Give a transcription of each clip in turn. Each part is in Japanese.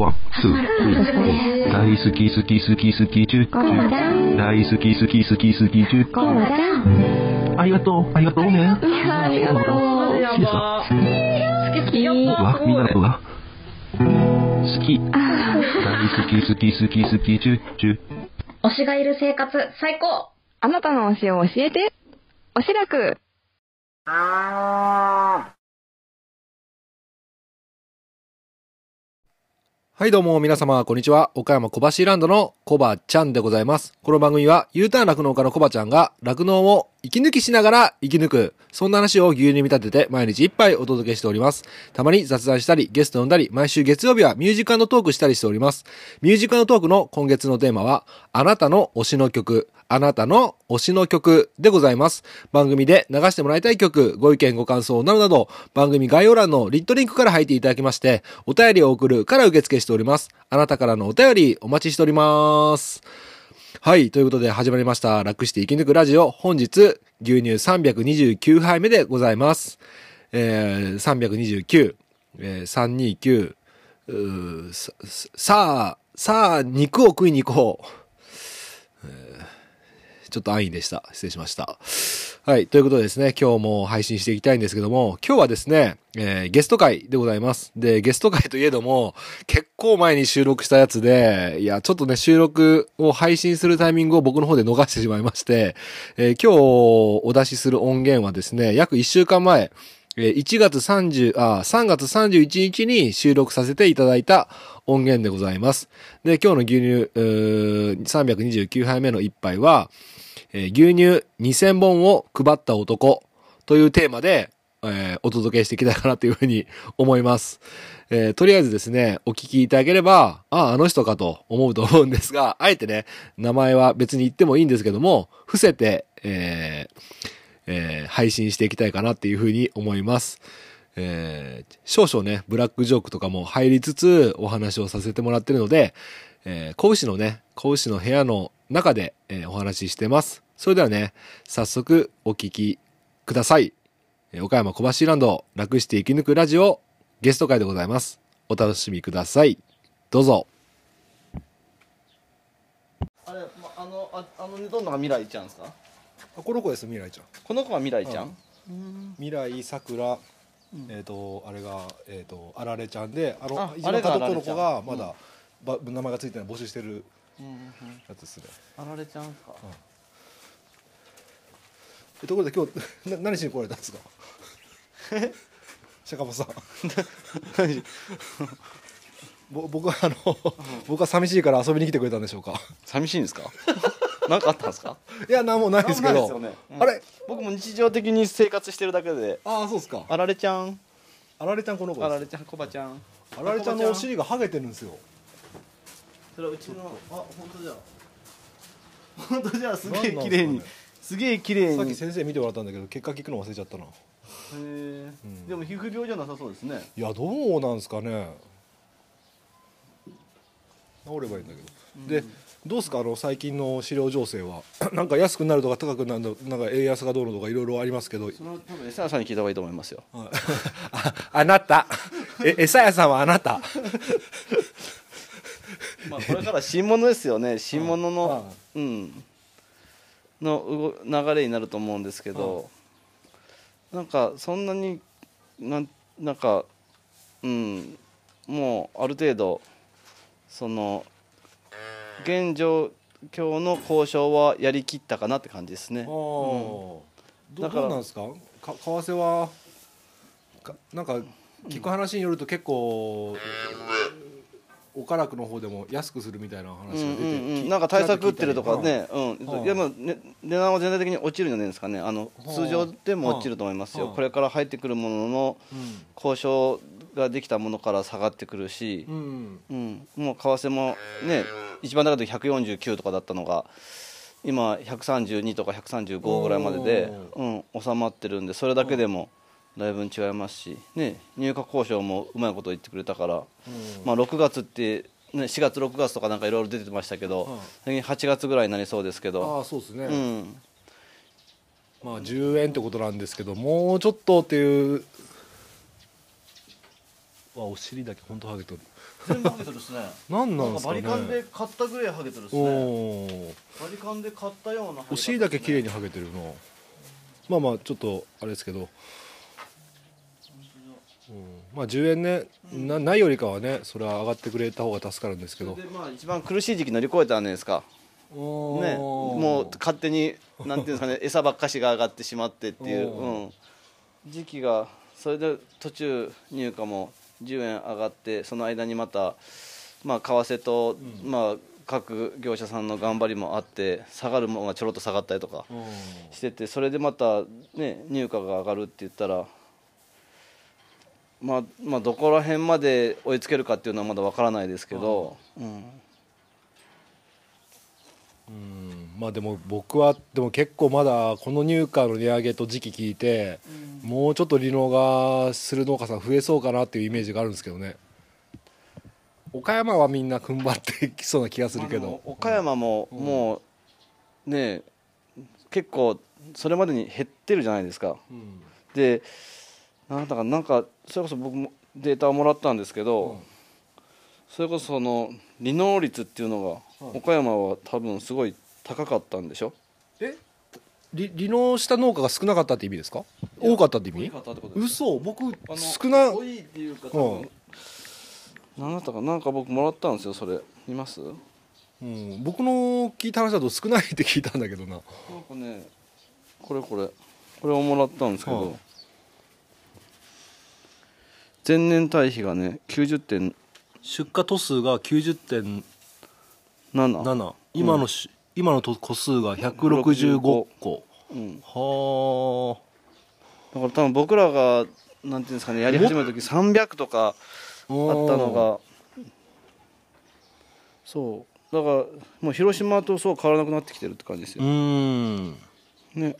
One, two, three、大好き好き好き好き大好き好き好き好きありがとう、ありがとうね。ありがとう。好きみんなは好き。大好き好き好き好き推しがいる生活、最高あなたの推しを教えて。おしらく。はいどうも皆様こんにちは。岡山小橋ランドのコバちゃんでございます。この番組は U ターン酪農家のコバちゃんが酪農を息抜きしながら生き抜く。そんな話を牛乳に見立てて毎日いっぱいお届けしております。たまに雑談したりゲスト呼んだり毎週月曜日はミュージカルのトークしたりしております。ミュージカルのトークの今月のテーマはあなたの推しの曲。あなたの推しの曲でございます。番組で流してもらいたい曲、ご意見ご感想などなど、番組概要欄のリットリンクから入っていただきまして、お便りを送るから受付しております。あなたからのお便りお待ちしております。はい。ということで始まりました。楽して生き抜くラジオ。本日、牛乳329杯目でございます。えー、329、えー、329、うーさ、さあ、さあ、肉を食いに行こう。ちょっと安易でした。失礼しました。はい。ということでですね、今日も配信していきたいんですけども、今日はですね、えーゲスト会でございます。で、ゲスト会といえども、結構前に収録したやつで、いや、ちょっとね、収録を配信するタイミングを僕の方で逃してしまいまして、えー今日お出しする音源はですね、約1週間前、1月30、あ、3月31日に収録させていただいた音源でございます。で、今日の牛乳、うー329杯目の一杯は、えー牛乳2000本を配った男というテーマで、えーお届けしていきたいかなというふうに思います。えーとりあえずですね、お聞きいただければ、ああ、あの人かと思うと思うんですが、あえてね、名前は別に言ってもいいんですけども、伏せて、ええー配信していきたいかなっていうふうに思います。えー少々ね、ブラックジョークとかも入りつつお話をさせてもらってるので、えー、子牛のね、子牛の部屋の中で、えーお話ししてます。それではね、早速お聞きください。えー岡山小橋ランド楽して生き抜くラジオゲスト会でございます。お楽しみください。どうぞ。あれ、まあの、あ、あの、どんなが未来ちゃんですか？この子です、未来ちゃん。この子が未来ちゃん？未来さくら、えっ、とあれがえっ、とあられちゃんであのあ一番角っこの子があれがあられちゃんまだ、ば名前がついてない募集してるやつですね。あられちゃんか？えところで今日な何しに来られたんですか？釈迦本さん。ぼ僕はあの、僕は寂しいから遊びに来てくれたんでしょうか？寂しいんですか？なんかあったんですか？いや何もないですけど。なんもないですよね。あれ？僕も日常的に生活してるだけで。ああそうですか。あられちゃん。あられちゃんこの子です。あられちゃん、こばちゃん。あられちゃんのお尻がハゲてるんですよそれはうちの、あ、本当じゃ。本当じゃ、すげえ綺麗にすかね。すげえ綺麗に。へさっき先生見てもらったんだけど結果聞くの忘れちゃったな。え。ん。でも皮膚病じゃなさそうですね。いやどうなんですかね。治ればいいんだけど、でどうですか？あの最近の飼料情勢は。なんか安くなるとか高くなるとなんか円安がどうのとかいろいろありますけど。それは多分餌屋さんに聞いた方がいいと思いますよ。ああなた。え餌屋さんはあなた まあこれから新物ですよね。新物あの、うん、の動流れになると思うんですけど、なんかそんなになんなんかうん。もうある程度その現状況の交渉はやりきったかなって感じですね。どだからどうなんですか？か為替はかなんか聞く話によると結構、岡楽の方でも安くするみたいな話が出て、うんうんなんか対策打ってるとかね、うん。うんいやまあね値段は全体的に落ちるんじゃないですかね、あのはあ通常でも落ちると思いますよ、はあこれから入ってくるもののうん。交渉ができたものから下がってくるし。う、ん。うん。もう為替もね、一番高い時149とかだったのが、今、132とか135ぐらいまでで、うん、収まってるんで、それだけでもだいぶ違いますし、ね、入荷交渉もうまいこと言ってくれたから、まあ、6月って、ね、4月、6月とかなんかいろいろ出てましたけど、8月ぐらいになりそうですけど、ああそうですね、うん、まあ10円ってことなんですけどもうちょっとっていうわお尻だけ本当ハゲとる。全部ハゲてるっすね。なんなんですかね。バリカンで買ったぐらいハゲてるっすね。バリカンで買ったようなお尻だけ綺麗ににハゲてるの。まあまあちょっとあれですけど、うん、まあ10円ねなないよりかはねそれは上がってくれた方が助かるんですけど。でまあ一番苦しい時期乗り越えたじゃないですか。ね。もう勝手になんていうんですかね 餌ばっかしが上がってしまってっていう、おうん、時期がそれで途中入荷も10円上がってその間にまたまあ為替と、まあ各業者さんの頑張りもあって下がるものがちょろっと下がったりとかしててそれでまたね入荷が上がるって言ったらまあまあどこら辺まで追いつけるかっていうのはまだわからないですけど、うん。まあでも僕はでも結構まだこの入荷の値上げと時期聞いて、もうちょっと利能がする農家さん増えそうかなっていうイメージがあるんですけどね。岡山はみんな踏ん張ってきそうな気がするけど。岡山ももうね結構それまでに減ってるじゃないですか。うん。でなんだかなんかそれこそ僕もデータをもらったんですけど、それこそその利能率っていうのが岡山は多分すごい高かったんでしょ？え？利利能した農家が少なかったって意味ですか？多かったって意味？多かったってこと嘘。僕少な多いっていうか多分何だったかな？んか僕もらったんですよそれ。見ます？なんうん、僕の聞いた話だと少ないって聞いたんだけどな。かねこれこれ。これをもらったんですけど、はい前年対比がね90.7出荷都数が90.7今のし、今のと個数が165個。うん、はだから多分僕らがなんていうんですかねやり始めた時300とかああったのが。そう。だからもう広島とそう変わらなくなってきてるって感じですうよ、ん。ね。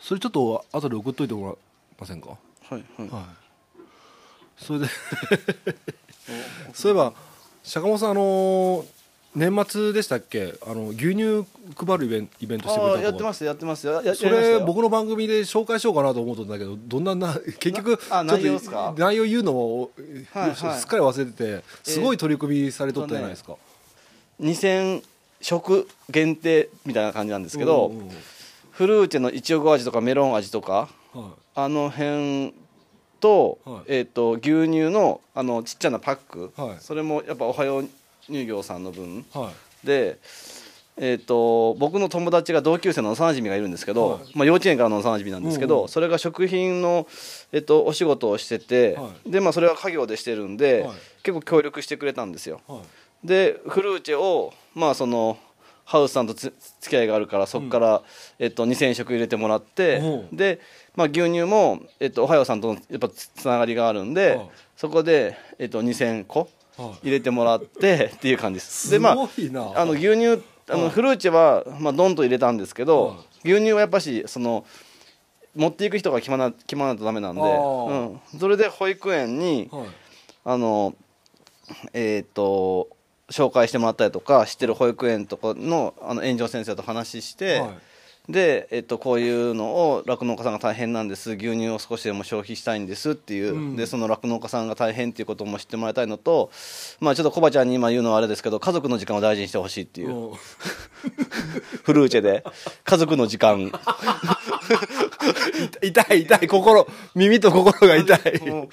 それちょっと後で送っといてもらえませんか？はいはい。はい。それで そういえば坂本さんあの年末でしたっけ？あの牛乳配るイベンイベントしてくれたやってますやってます。ややそれ僕の番組で紹介しようかなと思ったんだけどどんなな 結局あちょっと内容っすか？内容言うのも、はいはい。すっかり忘れててすごい取り組みされとったじゃないですか、2000食限定みたいな感じなんですけど、うんうんうん。フルーチェのいちご味とかメロン味とかはあの辺と,、はい。えー、と牛乳のあのちっちゃなパック、はい。それもやっぱおはよう乳業さんの分。で、えー、と僕の友達が同級生の幼馴染がいるんですけど、はい。まあ、幼稚園からの幼馴染なんですけど、うんうん。それが食品の、えー、とお仕事をしてて、はでまあ、それは家業でしてるんで、はい。結構協力してくれたんですよ。はい。でフルーチェをまあそのハウスさんとつ付き合いがあるからそこから、えっと、2000食入れてもらって、う。んで、まあ、牛乳も、えっと、おはようさんとのやっぱつつながりがあるんで、はい。そこで、えっと、2000個はい。入れてもらってっていう感じです。すでまああの牛乳あの、はい。フルーチェは、まあ、ドンと入れたんですけど、はい。牛乳はやっぱしその持っていく人が決まら決まらないとダメなんで、うん、それで保育園に、はい。あのえっ、と紹介してもらったりとか知ってる保育園とかのあの園長先生と話して、はいで、えっとこういうのを酪農家さんが大変なんです。牛乳を少しでも消費したいんですっていう、うん。でその酪農家さんが大変っていうことも知ってもらいたいのと、まあ、ちょっとコバちゃんに今言うのはあれですけど家族の時間を大事にしてほしいっていう、う。ん フルーチェで。家族の時間。痛い痛い心耳と心が痛い。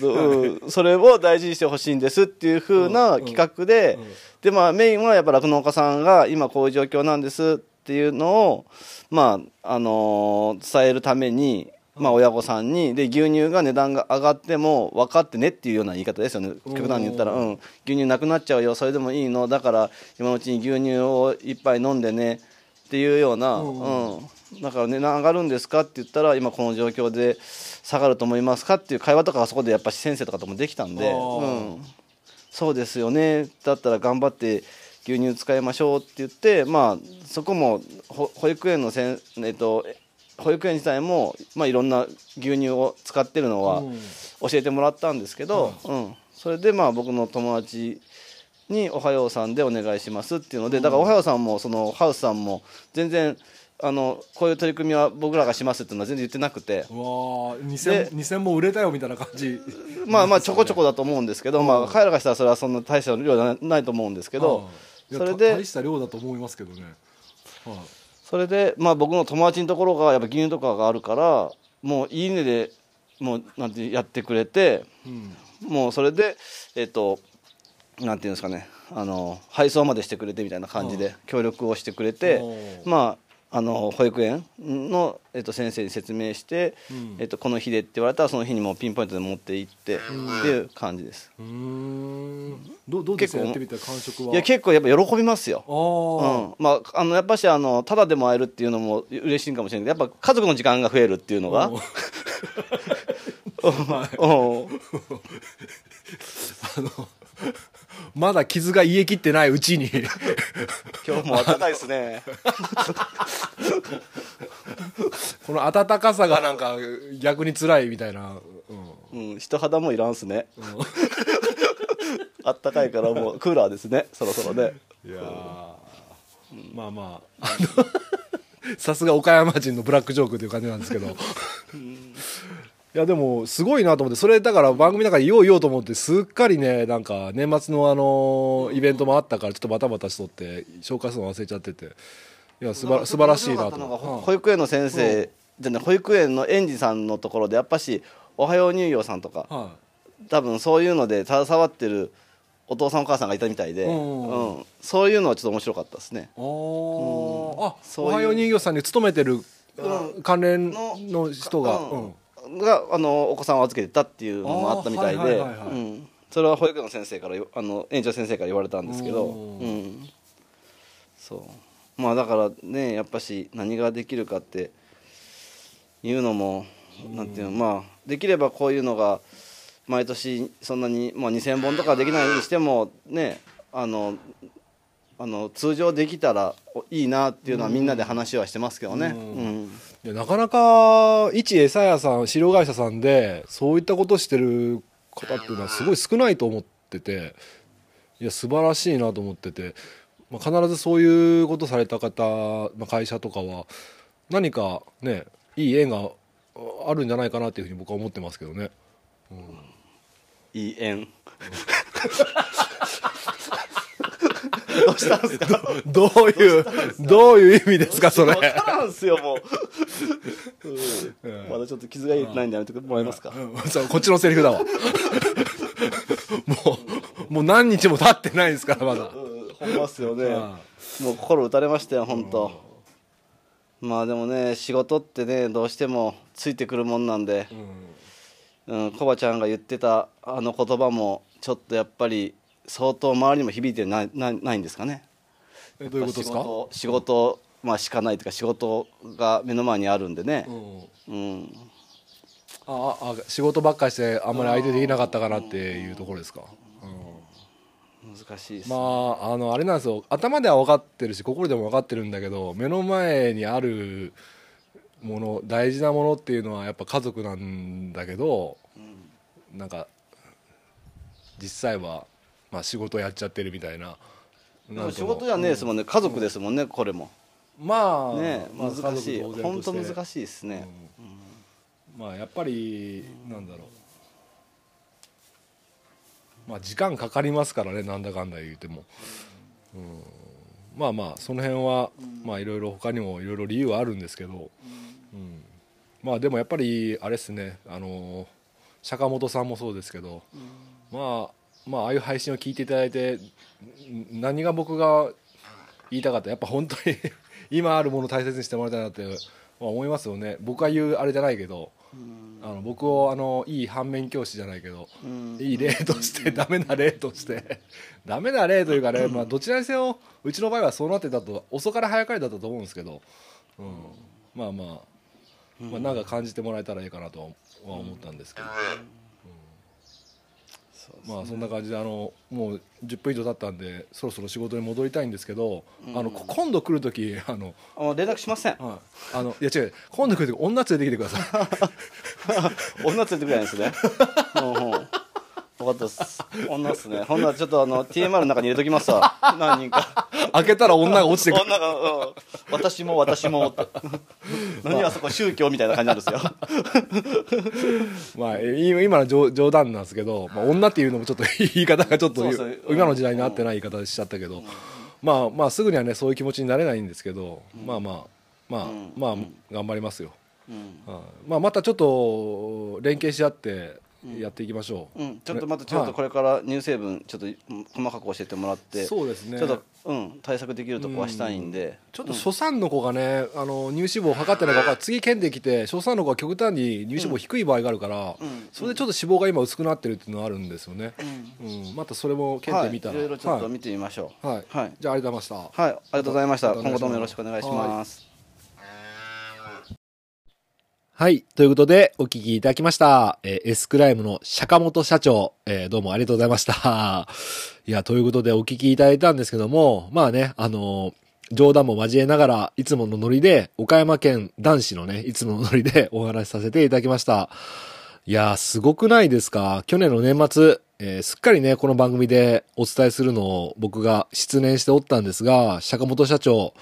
うん。それを大事にしてほしいんですっていう風な企画で、でまあメインはやっぱ酪農家さんが今こういう状況なんですっていうのをまああのー伝えるために。まあ親御さんにで牛乳が値段が上がっても分かってねっていうような言い方ですよね。極端に言ったら、うん、牛乳なくなっちゃうよ。それでもいいの。だから今のうちに牛乳を一杯飲んでね。っていうような、うん、だから値段上がるんですかって言ったら今この状況で下がると思いますかっていう会話とかがそこでやっぱり先生とかともできたんで、うん、そうですよね。だったら頑張って牛乳使いましょうって言ってまあそこもほ保育園のせん、えっと、保育園自体も、まあ、いろんな牛乳を使ってるのはうん。教えてもらったんですけど、うん、それでまあ僕の友達に「おはようさんでお願いします」っていうのでだからおはようさんもそのハウスさんも全然あのこういう取り組みは僕らがしますっていうのは全然言ってなくて。うわーで2000 2000も売れたよみたいな感じ。まあまあちょこちょこだと思うんですけど、まあ彼らがしたらそれはそんな大した量じゃないと思うんですけど、それでた大した量だと思いますけどね、はい。それで、まあ、僕の友達のところがやっぱ牛乳とかがあるからもういいねでもうなんてやってくれてうん。もうそれでえっ、となんていうんですかね。あの配送までしてくれてみたいな感じで協力をしてくれてまああの保育園の、えっと先生に説明して、うん。えっとこの日でって言われたらその日にもうピンポイントで持って行ってっていう感じです。うーん。どうどうですか？結構やってみた感触は？いや結構やっぱ喜びますよ。あー、うん、まああのやっぱしあのただでも会えるっていうのも嬉しいかもしれないけどやっぱ家族の時間が増えるっていうのが うん。うん まだ傷が癒えきってないうちに。今日も暖かいですね。この暖かさがなんか逆に辛いみたいな、うん。うん人肌もいらんっすね。あったかいからもうクーラーですね。そろそろね。いやー。まあまあ。あのさすが岡山人のブラックジョークという感じなんですけどいやでもすごいなと思ってそれだから番組の中で言おう言おうと思ってすっかりねなんか年末のあのイベントもあったからちょっとバタバタしとって紹介するの忘れちゃってて。いやすば素晴らしいなと。保育園の先生じゃね保育園の園児さんのところでやっぱし「おはよう乳業」さんとかは多分そういうので携わってるお父さんお母さんがいたみたいで、うんうんそういうのはちょっと面白かったですね。い、おはよう人形さんに勤めてる、うん。関連の人が、うん。うんがあのお子さんを預けてたっていうのもあったみたいでそれは保育園の先生からよあの園長先生から言われたんですけど、うん、そう。まあだからねやっぱし何ができるかっていうのもなんていうのまあできればこういうのが毎年そんなに、まあ、2,000本とかできないにしてもねあのあの通常できたらおいいなっていうのはみんなで話はしてますけどね。うん。うんいやなかなか一餌屋さん飼料会社さんでそういったことしてる方っていうのはすごい少ないと思ってていや素晴らしいなと思ってて、まあ、必ずそういうことされた方、まあ、会社とかは何かねいい縁があるんじゃないかなっていうふうに僕は思ってますけどね。いい縁 どうしたんですか？どういうどういう意味ですかそれ？分からんすよもう、うん。まだちょっと傷がないんでやめてもらえますか、うん。そうこっちのセリフだわ。もうもう何日も経ってないですからまだ。うん、ほんまっすよね、うん。もう心打たれましたよ本当、まあでもね仕事ってねどうしてもついてくるもんなんで、うん、コバちゃんが言ってたあの言葉もちょっとやっぱり相当周りにも響いてないないないんですかね。えどういうことですか？仕事まあしかないというか仕事が目の前にあるんでね。うん。うん、ああ仕事ばっかりしてあんまり相手できなかったかなっていうところですか、難しいです、まああのあれなんですよ。頭では分かってるし心でも分かってるんだけど目の前にあるもの大事なものっていうのはやっぱ家族なんだけどなんか実際は、まあ、仕事やっちゃってるみたいな。でな仕事じゃねえですもんね、家族ですもんねこれも。まあねまあ難しい。本当難しいですね、まあやっぱりなんだろう。まあ時間かかりますからねなんだかんだ言うても、うん、まあまあその辺はまあいろいろ他にもいろいろ理由はあるんですけど、うん、まあでもやっぱりあれですね。あの坂本さんもそうですけど、まあまあああいう配信を聞いていただいてん何が僕が言いたかったやっぱ本当に 今あるものを大切にしてもらいたいなって、まあ、思いますよね。僕が言うあれじゃないけど、あの僕をあのいい反面教師じゃないけど、うん。いい例として、ダメな例として ダメな例というかね、まあ、どちらにせようちの場合はそうなってたと遅かれ早かれだったと思うんですけど、うん、まあまあ、まあなんか感じてもらえたらいいかなとは思ったんですけど、まあそんな感じであのもう10分以上経ったんでそろそろ仕事に戻りたいんですけど、あのこ今度来る時あのあ連絡しません。はい、あのいや違う今度来る時女連れてきてください。女連れてくれないんですね かったです。女っすね。ほんならちょっとあの、TMR の中に入れときますわ。何人か。開けたら女が落ちてくる。女が、うん、私も私もって。何あそこ宗教みたいな感じなんですよ。まあ、い今の冗冗談なんですけど、まあ、女っていうのもちょっと言い方がちょっと今の時代に合ってない言い方しちゃったけど、まあまあすぐにはねそういう気持ちになれないんですけど、まあまあまあ、うんまあ頑張りますよ、うんはいまあ、またちょっと連携し合ってやっていきましょう、うん、ちょっとまたちょっとこれから乳成分ちょっとうん細かく教えてもらってそうですね。ちょっと、うん、対策できるとこはしたいんで、ちょっと初産の子がね、あの乳脂肪を測ってないから次検できて初産の子が極端に乳脂肪低い場合があるから、うん。それでちょっと脂肪が今薄くなってるっていうのはあるんですよね、うん。うん。またそれも検はい、定見たら、い。ろいろちょっとはい。見てみましょう。はい。はい。じゃあありがとうございました。はい、ありがとうございました。今後ともよろしくお願いします。はい。ということで、お聞きいただきました。えーエスクライムの坂本社長、えーどうもありがとうございました。いや、ということでお聞きいただいたんですけども、まあね、あのー冗談も交えながら、いつものノリで、岡山県男子のね、いつものノリで お話しさせていただきました。いやー、すごくないですか？去年の年末、えーすっかりね、この番組でお伝えするのを僕が失念しておったんですが、坂本社長、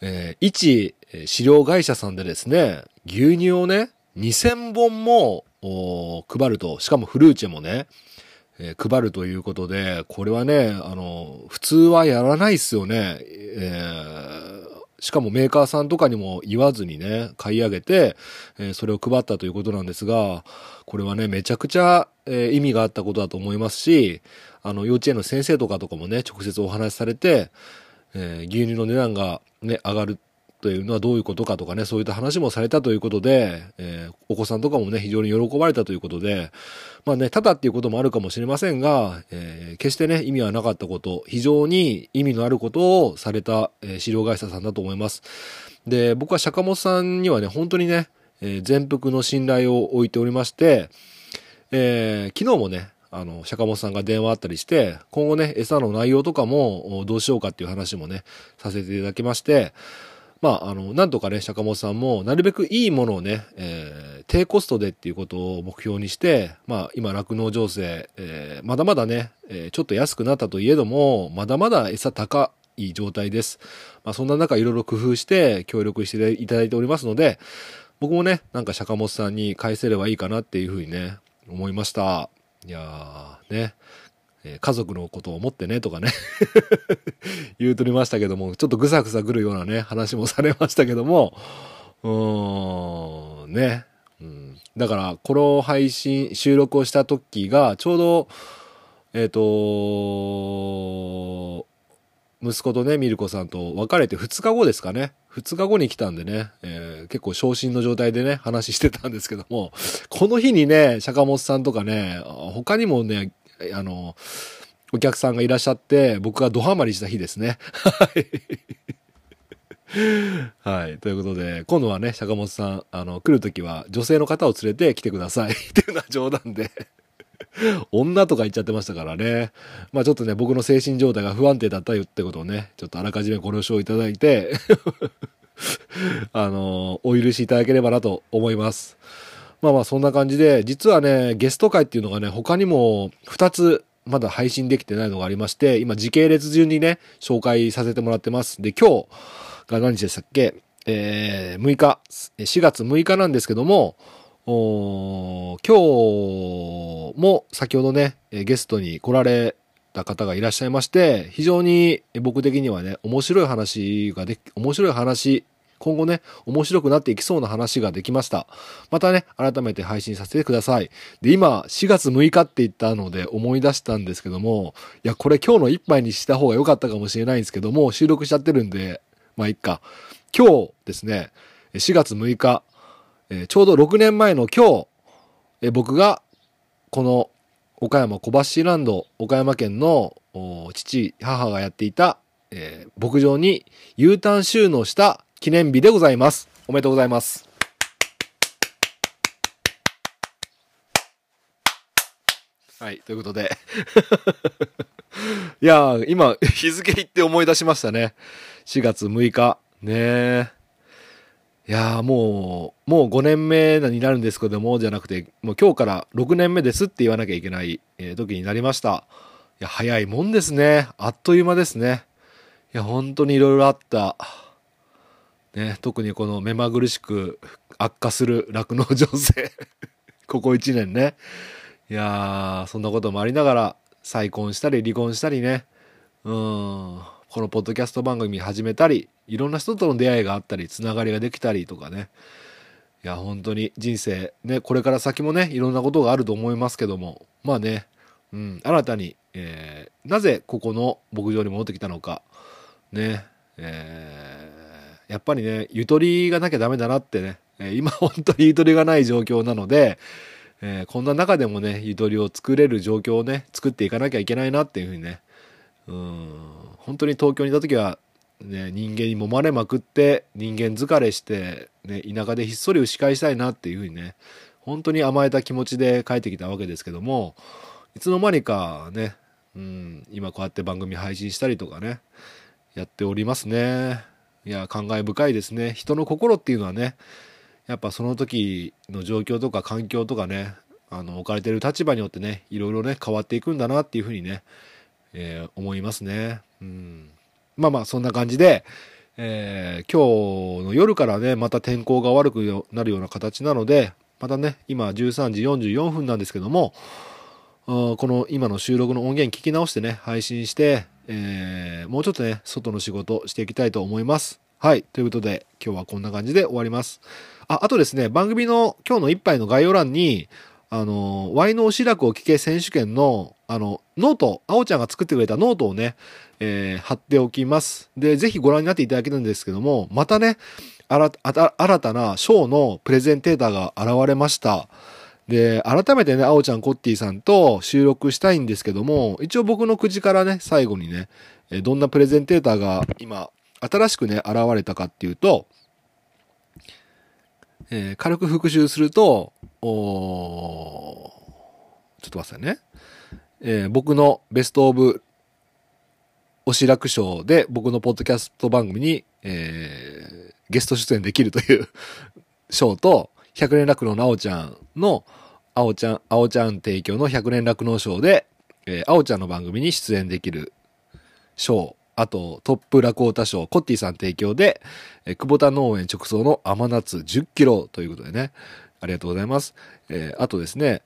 えー一飼料会社さんでですね、牛乳をね、2000本もお配ると、しかもフルーチェもね、えー配るということで、これはね、あの、普通はやらないっすよね。えーしかもメーカーさんとかにも言わずにね、買い上げて、えーそれを配ったということなんですが、これはね、めちゃくちゃ、えー意味があったことだと思いますし、あの、幼稚園の先生とかとかもね、直接お話しされて、えー牛乳の値段がね、上がるというのはどういうことかとかね、そういった話もされたということで、えーお子さんとかもね、非常に喜ばれたということで、まあね、ただっていうこともあるかもしれませんが、えー決してね、意味はなかったこと、非常に意味のあることをされた、えー飼料会社さんだと思います。で、僕は坂本さんにはね、本当にね、えー全幅の信頼を置いておりまして、えー昨日もね、あの、坂本さんが電話あったりして、今後ね、餌の内容とかもどうしようかっていう話もね、させていただきまして、まあ、あの、なんとかね、坂本さんも、なるべくいいものをね、えー低コストでっていうことを目標にして、まあ、今、酪農情勢、えーまだまだね、えーちょっと安くなったといえども、まだまだ餌高い状態です。まあ、そんな中、いろいろ工夫して、協力していただいておりますので、僕もね、なんか坂本さんに返せればいいかなっていうふうにね、思いました。いやー、ね。家族のことを思ってねとかね 言うとりましたけども、ちょっとぐさぐさくるようなね、話もされましたけども、うーん、ね。うん、だから、この配信、収録をした時が、ちょうど、えっ、と、息子とね、ミルコさんと別れて2日後ですかね。2日後に来たんでね、えー結構昇進の状態でね、話してたんですけども、この日にね、坂本さんとかね、他にもね、あの、お客さんがいらっしゃって、僕がドハマりした日ですね。はい。はい。ということで、今度はね、坂本さん、あの、来るときは女性の方を連れて来てください。っていうのは冗談で。女とか言っちゃってましたからね。まあちょっとね、僕の精神状態が不安定だったよってことをね、ちょっとあらかじめご了承いただいて、あの、お許しいただければなと思います。まあまあそんな感じで、実はね、ゲスト会っていうのがね、他にも2つまだ配信できてないのがありまして、今時系列順にね、紹介させてもらってます。で、今日が何日でしたっけ？えー、6日、4月6日なんですけども、お今日も先ほどね、ゲストに来られた方がいらっしゃいまして、非常に僕的にはね、面白い話ができ、面白い話、今後ね、面白くなっていきそうな話ができました。またね、改めて配信させてください。で、今、4月6日って言ったので思い出したんですけども、いや、これ今日の一杯にした方が良かったかもしれないんですけども、収録しちゃってるんで、まあいっか。今日ですね、4月6日、えーちょうど6年前の今日、えー僕がこの岡山小橋ランド、岡山県の父、母がやっていた、えー牧場に U ターン収納した記念日でございます。おめでとうございます。はい、ということで。いや、今、日付言って思い出しましたね。4月6日。ねえ。いやーもう、もう5年目になるんですけども、じゃなくて、もう今日から6年目ですって言わなきゃいけない、え時になりました。いや、早いもんですね。あっという間ですね。いや、本当にいろいろあった。ね、特にこの目まぐるしく悪化する酪農情勢。ここ1年ね。いやー、そんなこともありながら、再婚したり離婚したりね。うん。このポッドキャスト番組始めたり、いろんな人との出会いがあったり、つながりができたりとかね。いや、本当に人生、ね、これから先もね、いろんなことがあると思いますけども、まあね、うん、新たに、えーなぜここの牧場に戻ってきたのか、ね、えーやっぱりね、ゆとりがなきゃダメだなってね、え今本当にゆとりがない状況なので、えーこんな中でもね、ゆとりを作れる状況をね、作っていかなきゃいけないなっていうふうにね、うん、本当に東京にいた時は、ね、人間に揉まれまくって、人間疲れして、ね、田舎でひっそり牛飼いしたいなっていうふうにね、本当に甘えた気持ちで帰ってきたわけですけども、いつの間にかね、うん、今こうやって番組配信したりとかね、やっておりますね。いや、感慨深いですね。人の心っていうのはね、やっぱその時の状況とか環境とかね、あの、置かれてる立場によってね、いろいろね、変わっていくんだなっていうふうにね、えー思いますね。うん。まあまあ、そんな感じで、えー今日の夜からね、また天候が悪くなるような形なので、またね、今13時44分なんですけども、この今の収録の音源聞き直してね、配信して、えーもうちょっとね、外の仕事していきたいと思います。はい。ということで、今日はこんな感じで終わります。あ、あとですね、番組の今日の一杯の概要欄に、あの、ワイのおしらくを聞け選手権の、あの、ノート、あおちゃんが作ってくれたノートをね、えー貼っておきます。で、ぜひご覧になっていただけるんですけども、またね、あらあた新たなショーのプレゼンテーターが現れました。で、改めてね、あおちゃん、コッティさんと収録したいんですけども、一応僕の口からね、最後にね、どんなプレゼンテーターが今、新しくね、現れたかっていうと、えー軽く復習すると、ちょっと待ってね。えー僕のベストオブおしらく賞で僕のポッドキャスト番組に、えーゲスト出演できるという 賞と、100年落農のあおちゃんの、あおちゃん、あおちゃん提供の100年落農賞で、えーあおちゃんの番組に出演できる賞、あとトップ落語大賞、コッティさん提供で、えー久保田農園直送の甘夏10キロということでね、ありがとうございます。えーあとですね、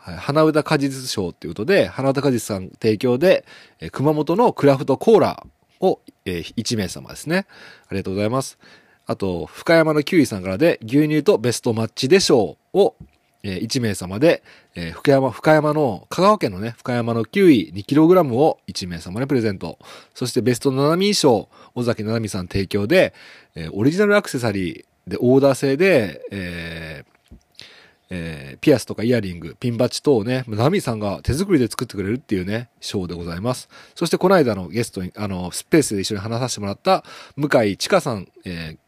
花歌果実賞っていうことで、花歌果実さん提供で、えー熊本のクラフトコーラを、えー1名様ですね。ありがとうございます。あと、深山のキウイさんからで、牛乳とベストマッチで賞を、えー1名様で、えー深山、深山の、香川県のね、深山のキウイ 2kg を1名様にプレゼント。そしてベストナナミー賞、尾崎七海さん提供で、えーオリジナルアクセサリーでオーダー制で、えーえーピアスとかイヤリング、ピンバッジ等をね、ナミさんが手作りで作ってくれるっていうね、ショーでございます。そしてこの間のゲストに、あの、スペースで一緒に話させてもらった、向井千佳さん、えー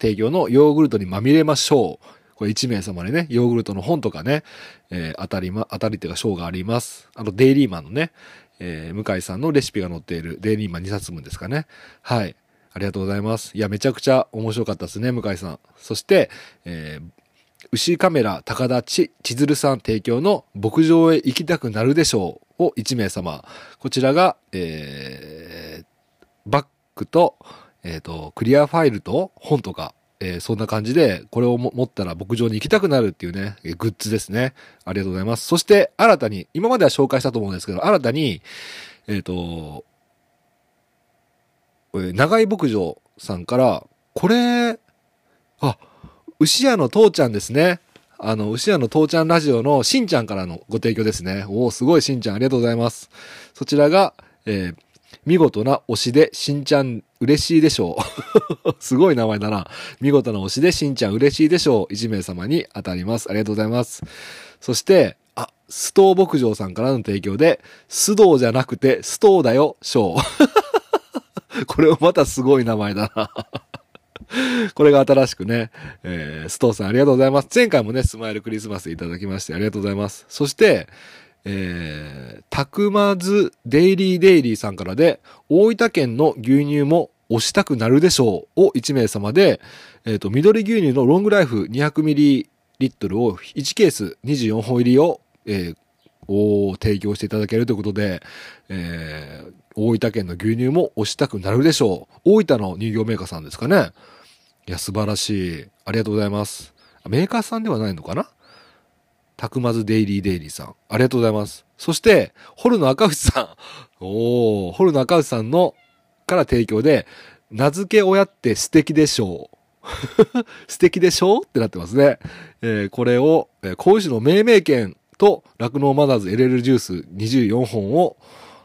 提供のヨーグルトにまみれましょう。これ1名様でね、ヨーグルトの本とかね、えー当たりま、当たりっていうか賞があります。あと、デイリーマンのね、えー向井さんのレシピが載っているデイリーマン2冊分ですかね。はい。ありがとうございます。いや、めちゃくちゃ面白かったですね、向井さん。そして、えー牛カメラ高田ち千鶴さん提供の牧場へ行きたくなるでしょうを1名様。こちらが、えーバッグと、えっ、と、クリアファイルと本とか、えーそんな感じで、これを持ったら牧場に行きたくなるっていうね、えーグッズですね。ありがとうございます。そして、新たに、今までは紹介したと思うんですけど、新たに、えっ、と、えー長井牧場さんから、これ、あ、牛屋の父ちゃんですね。あの、牛屋の父ちゃんラジオのしんちゃんからのご提供ですね。おおすごいしんちゃんありがとうございます。そちらが、えー見事な推しでしんちゃん嬉しいでしょう。すごい名前だな。見事な推しでしんちゃん嬉しいでしょう。1名様に当たります。ありがとうございます。そして、あ、ストー牧場さんからの提供で、スドーじゃなくてストーだよ、ショー。これもまたすごい名前だな。これが新しくね、えー、ストーさんありがとうございます。前回もね、スマイルクリスマスいただきましてありがとうございます。そして、えー、たくまずデイリーデイリーさんからで、大分県の牛乳も押したくなるでしょうを1名様で、えっ、と、緑牛乳のロングライフ 200ml を1ケース24本入りを、えーを提供していただけるということで、えー大分県の牛乳も押したくなるでしょう。大分の乳業メーカーさんですかね。いや、素晴らしい。ありがとうございます。メーカーさんではないのかな？たくまずデイリーデイリーさん。ありがとうございます。そして、ホルの赤内さん。おー、ホルの赤内さんの、から提供で、名付け親って素敵でしょう。素敵でしょうってなってますね。えーこれを、えー、子牛の命名権と、酪農マザーズ LL ジュース24本を、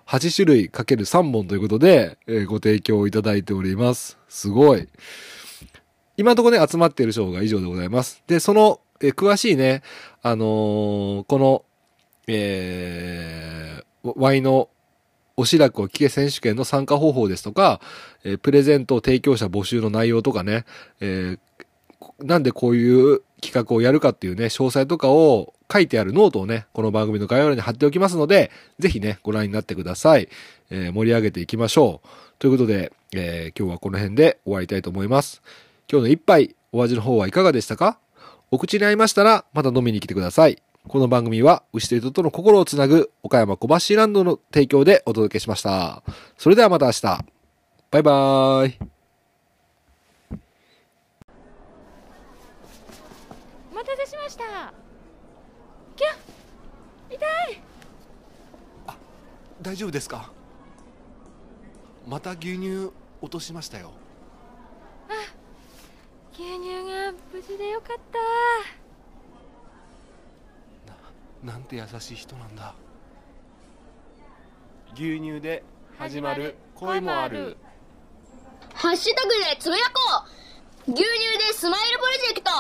8種類かける3本ということで、えーご提供いただいております。すごい。今のところね、集まっている賞が以上でございます。で、その、え詳しいね、あのーこの、えー、ワイのおしらくを聞け選手権の参加方法ですとか、えープレゼント提供者募集の内容とかね、えーなんでこういう企画をやるかっていうね、詳細とかを書いてあるノートをね、この番組の概要欄に貼っておきますので、ぜひね、ご覧になってください。えー盛り上げていきましょう。ということで、えー今日はこの辺で終わりたいと思います。今日の一杯、お味の方はいかがでしたか？お口に合いましたら、また飲みに来てください。この番組は、牛と人との心をつなぐ、岡山小橋ランドの提供でお届けしました。それではまた明日。バイバーイ。お待たせしましたキャ痛い大丈夫ですか？また牛乳落としましたよ。牛乳が無事でよかったなんて優しい人なんだ。牛乳で始まる恋もある。ハッシュタグでつぶやこう牛乳でスマイルプロジェクト